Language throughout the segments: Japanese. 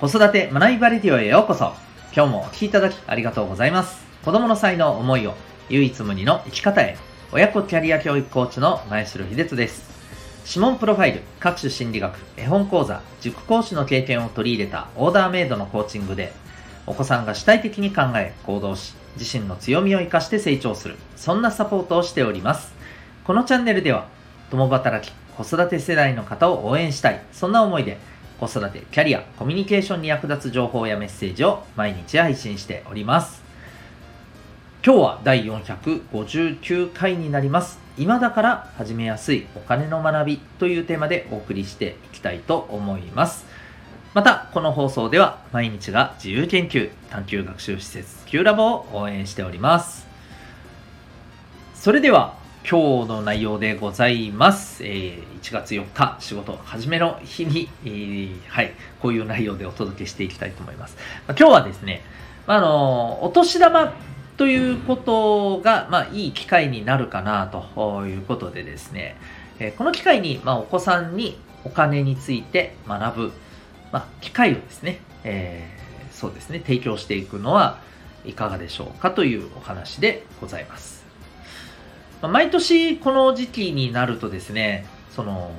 子育て学びバレディオへようこそ。今日もお聴きいただきありがとうございます。子供の才能、思いを唯一無二の生き方へ。親子キャリア教育コーチの前城秀人です。指紋プロファイル、各種心理学、絵本講座、塾講師の経験を取り入れたオーダーメイドのコーチングで、お子さんが主体的に考え、行動し、自身の強みを生かして成長する、そんなサポートをしております。このチャンネルでは、共働き、子育て世代の方を応援したい、そんな思いで、子育て、キャリア、コミュニケーションに役立つ情報やメッセージを毎日配信しております。今日は第459回になります。今だから始めやすいお金の学びというテーマでお送りしていきたいと思います。また、この放送では毎日が自由研究、探究学習施設 Q ラボを応援しております。それでは今日の内容でございます。えー、1月4日仕事始めの日に、えー、はい、こういう内容でお届けしていきたいと思います。まあ、今日はですね、まあの、お年玉ということが、まあ、いい機会になるかなということでですね、えー、この機会に、まあ、お子さんにお金について学ぶ、まあ、機会をですね、えー、そうですね、提供していくのはいかがでしょうかというお話でございます。毎年この時期になるとですね、その、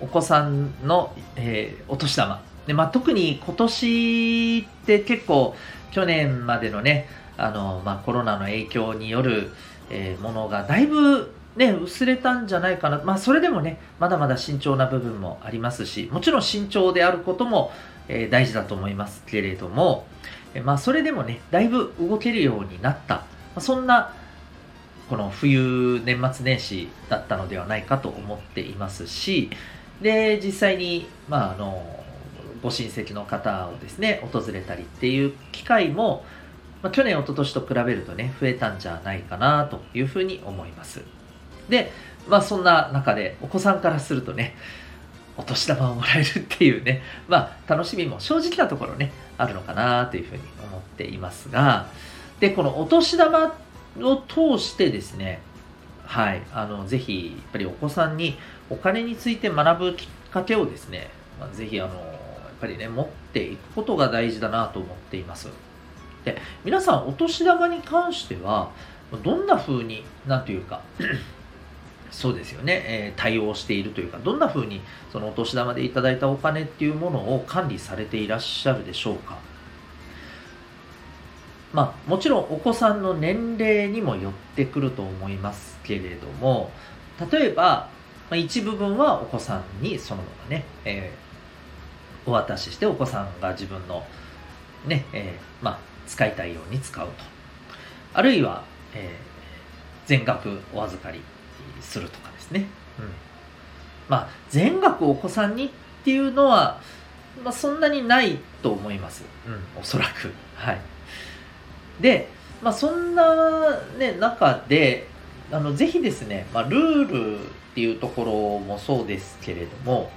お子さんの、えー、お年玉。で、まあ、特に今年って結構去年までのね、あの、まあ、コロナの影響による、えー、ものがだいぶね、薄れたんじゃないかな。まあ、それでもね、まだまだ慎重な部分もありますし、もちろん慎重であることも、えー、大事だと思いますけれども、え、まあ、それでもね、だいぶ動けるようになった。まあ、そんな、この冬年末年始だったのではないかと思っていますしで実際に、まあ、あのご親戚の方をですね訪れたりっていう機会も、まあ、去年一昨年と比べるとね増えたんじゃないかなというふうに思います。でまあそんな中でお子さんからするとねお年玉をもらえるっていうね、まあ楽しみも正直なところね、あるのかなというふうに思っていますが、で、このお年玉っを通してですね、はい、あの、ぜひ、やっぱりお子さんにお金について学ぶきっかけをですね、まあ、ぜひ、あの、やっぱりね、持っていくことが大事だなと思っています。で、皆さん、お年玉に関しては、どんな風に、なんというか、そうですよね、えー、対応しているというか、どんな風にそのお年玉でいただいたお金っていうものを管理されていらっしゃるでしょうか？まあ、もちろんお子さんの年齢にもよってくると思いますけれども、例えば、まあ、一部分はお子さんにそのままね、えー、お渡ししてお子さんが自分のね、えー、まあ、使いたいように使うと。あるいは、えー、全額お預かりするとかですね。うん。まあ、全額お子さんにっていうのは、まあ、そんなにないと思います。うん、おそらく。はい。で、まあ、そんな、ね、中で、あのぜひですね、まあ、ルールっていうところもそうですけれども、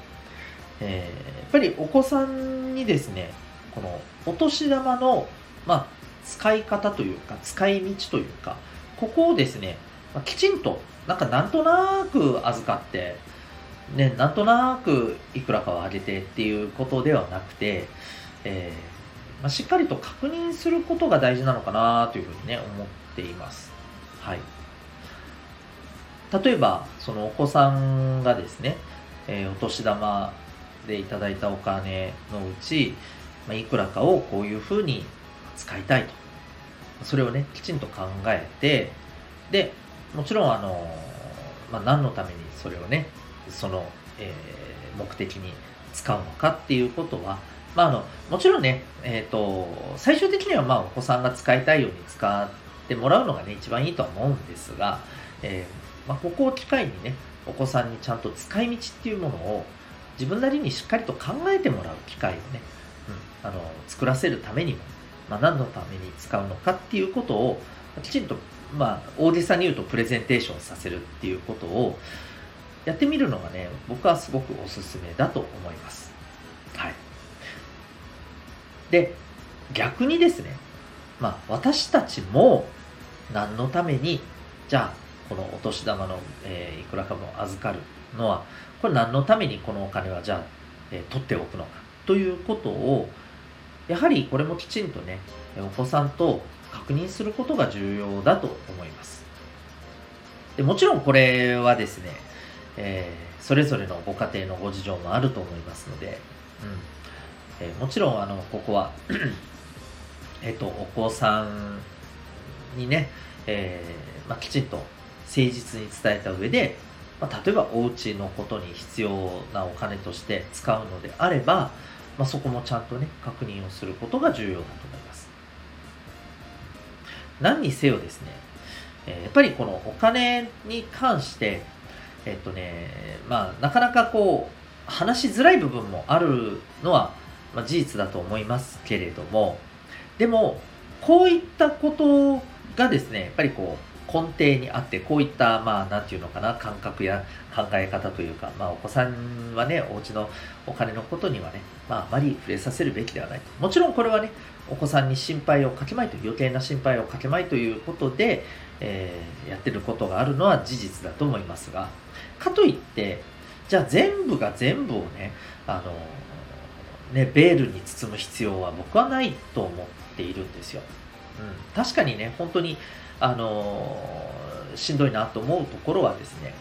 えー、やっぱりお子さんにですね、このお年玉の、まあ、使い方というか、使い道というか、ここをですね、まあ、きちんと、なんかなんとなく預かって、ね、なんとなくいくらかをあげてっていうことではなくて、えーまあ、しっかりと確認することが大事なのかなというふうにね、思っています。はい。例えば、そのお子さんがですね、えー、お年玉でいただいたお金のうち、まあ、いくらかをこういうふうに使いたいと。それをね、きちんと考えて、で、もちろん、あの、まあ、何のためにそれをね、その、えー、目的に使うのかっていうことは、まあ、あのもちろんね、えーと、最終的にはまあお子さんが使いたいように使ってもらうのがね一番いいとは思うんですが、えー、まあ、ここを機会にねお子さんにちゃんと使い道っていうものを自分なりにしっかりと考えてもらう機会をね、うん、あの作らせるためにも、まあ、何のために使うのかっていうことをきちんと、まあ、大げさに言うとプレゼンテーションさせるっていうことをやってみるのがね僕はすごくおすすめだと思います。で、逆にですね、まあ、私たちも何のために、じゃあ、このお年玉の、えー、いくらかも預かるのは、これ何のためにこのお金はじゃあ、えー、取っておくのかということを、やはりこれもきちんとね、お子さんと確認することが重要だと思います。でもちろんこれはですね、えー、それぞれのご家庭のご事情もあると思いますので、うんえー、もちろんあのここは えっと、お子さんにね、えーまあ、きちんと誠実に伝えた上で、まあ、例えばお家のことに必要なお金として使うのであれば、まあ、そこもちゃんとね確認をすることが重要だと思います。何にせよですね、えー、やっぱりこのお金に関してえっとねまあなかなかこう話しづらい部分もあるのは、まあ、事実だと思いますけれどもでもこういったことがですねやっぱりこう根底にあってこういったまあ何て言うのかな感覚や考え方というか、まあ、お子さんはねお家のお金のことにはね、まあ、あまり触れさせるべきではないと。もちろんこれはねお子さんに心配をかけまいと余計な心配をかけまいということで、えー、やってることがあるのは事実だと思いますがかといってじゃあ全部が全部をねあのねベールに包む必要は僕はないと思っているんですよ。うん、確かにね本当にあのー、しんどいなと思うところはですね、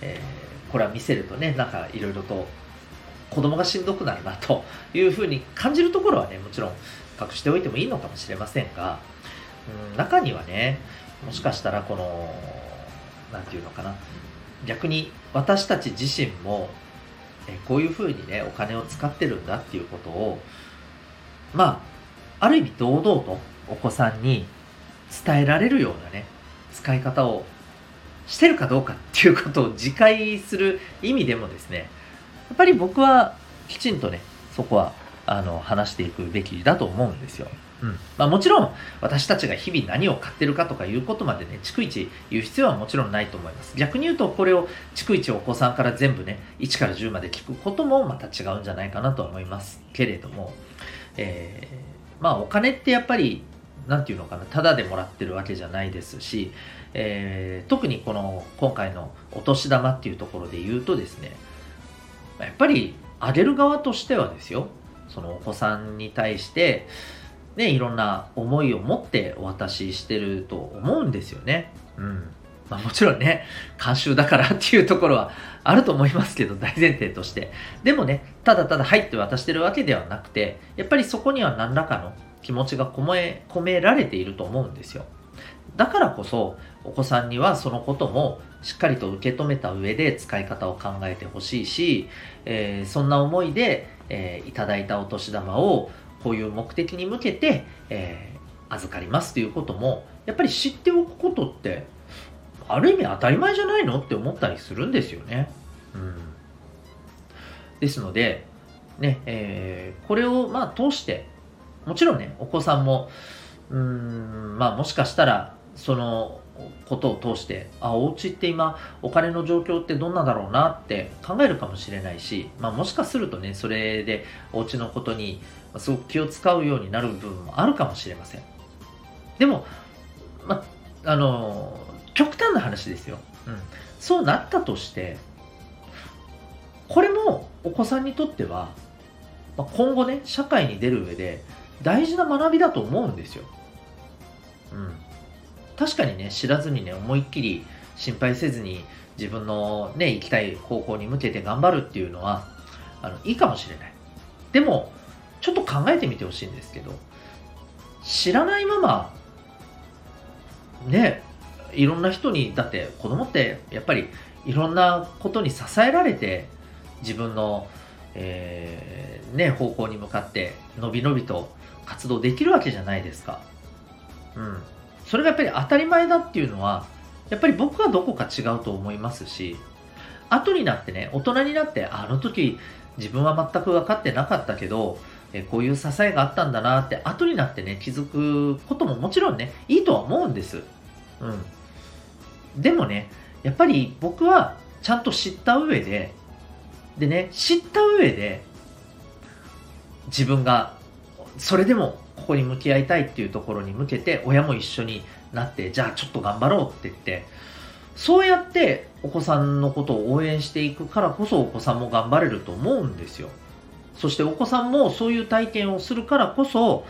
えー、これは見せるとね、なんかいろいろと子供がしんどくなるなというふうに感じるところはね、もちろん隠しておいてもいいのかもしれませんが、うん、中にはね、もしかしたらこの、なんていうのかな、逆に私たち自身も、えこういうふうにね、お金を使ってるんだっていうことを、まあ、ある意味堂々とお子さんに伝えられるようなね、使い方をしてるかどうかっていうことを自戒する意味でもですね、やっぱり僕はきちんとね、そこはあの話していくべきだと思うんですよ。うんまあ、もちろん私たちが日々何を買ってるかとかいうことまでね、逐一言う必要はもちろんないと思います。逆に言うと、これを逐一お子さんから全部ね、1から10まで聞くこともまた違うんじゃないかなと思いますけれども、えー、まあお金ってやっぱり何て言うのかな、ただでもらってるわけじゃないですし、えー、特にこの今回のお年玉っていうところで言うとですね、やっぱりあげる側としてはですよ、そのお子さんに対して、ね、いろんな思いを持ってお渡ししてると思うんですよね。うん。まあもちろんね、慣習だからっていうところはあると思いますけど、大前提として。でもね、ただただ入って渡してるわけではなくて、やっぱりそこには何らかの気持ちが込め込められていると思うんですよ。だからこそお子さんにはそのこともしっかりと受け止めた上で使い方を考えてほしいし、えー、そんな思いで、えー、いただいたお年玉をこういう目的に向けて、えー、預かりますということもやっぱり知っておくことってある意味当たり前じゃないのって思ったりするんですよね。うん、ですので、ねえー、これをまあ通してもちろんね、お子さんも、うん、まあもしかしたら、そのことを通して、あ、お家って今、お金の状況ってどんなだろうなって考えるかもしれないし、まあもしかするとね、それでお家のことにすごく気を使うようになる部分もあるかもしれません。でも、まあ、の、極端な話ですよ。うん。そうなったとして、これもお子さんにとっては、ま今後ね、社会に出る上で、大事な学びだと思うんですよ。うん。確かにね、知らずにね、思いっきり心配せずに自分のね、行きたい方向に向けて頑張るっていうのは、あの、いいかもしれない。でも、ちょっと考えてみてほしいんですけど、知らないまま、ね、いろんな人に、だって子供ってやっぱりいろんなことに支えられて自分の、えー、ね、方向に向かってのびのびと活動できるわけじゃないですか。うん。それがやっぱり当たり前だっていうのは、やっぱり僕はどこか違うと思いますし、後になってね、大人になって、あの時自分は全く分かってなかったけど、えこういう支えがあったんだなって後になってね、気づくことももちろんね、いいとは思うんです。うん。でもね、やっぱり僕はちゃんと知った上で、でね、知った上で、自分がそれでもこに向き合いたいっていうところに向けて親も一緒になってじゃあちょっと頑張ろうって言ってそうやってお子さんのことを応援していくからこそお子さんも頑張れると思うんですよ。そしてお子さんもそういう体験をするからこそ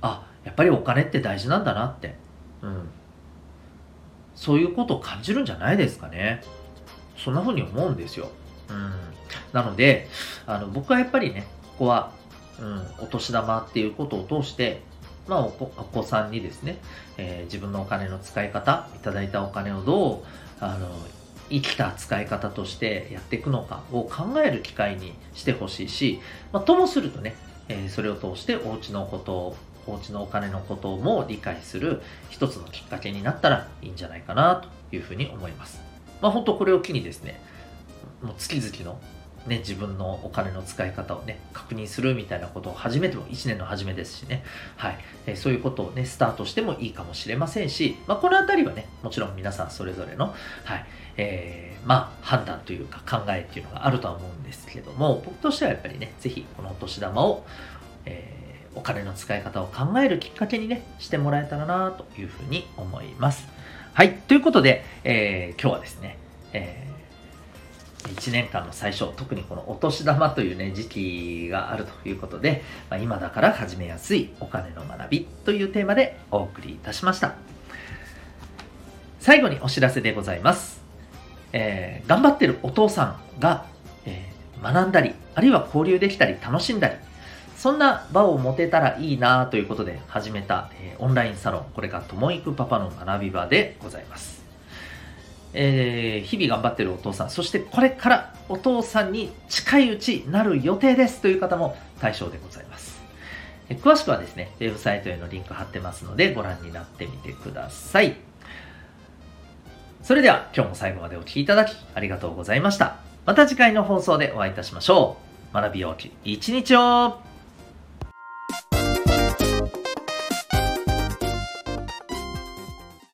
あやっぱりお金って大事なんだなって、うん、そういうことを感じるんじゃないですかね。そんな風に思うんですよ、うん、なのであの僕はやっぱりねここは、うん、お年玉っていうことを通してまあ、お子さんにですね、えー、自分のお金の使い方、いただいたお金をどう、あの、生きた使い方としてやっていくのかを考える機会にしてほしいし、まあ、ともするとね、えー、それを通してお家のことを、お家のお金のことも理解する一つのきっかけになったらいいんじゃないかなというふうに思います。まあ、本当これを機にですね、もう月々のね、自分のお金の使い方をね、確認するみたいなことを始めても1年の初めですしね、はい、えー、そういうことをね、スタートしてもいいかもしれませんし、まあ、このあたりはね、もちろん皆さんそれぞれの、はい、えー、まあ、判断というか考えっていうのがあるとは思うんですけども、僕としてはやっぱりね、ぜひこのお年玉を、えー、お金の使い方を考えるきっかけにね、してもらえたらなというふうに思います。はい、ということで、えー、今日はですね、えー1年間の最初、特にこのお年玉というね、時期があるということで、まあ、今だから始めやすいお金の学びというテーマでお送りいたしました。最後にお知らせでございます。えー、頑張ってるお父さんが、えー、学んだり、あるいは交流できたり、楽しんだり、そんな場を持てたらいいなということで始めた、えー、オンラインサロン、これがともいくパパの学び場でございます。えー、日々頑張ってるお父さん、そしてこれからお父さんに近いうちなる予定ですという方も対象でございます。え詳しくはですね、ウェブサイトへのリンク貼ってますのでご覧になってみてください。それでは今日も最後までお聴きいただきありがとうございました。また次回の放送でお会いいたしましょう。学びようき一日を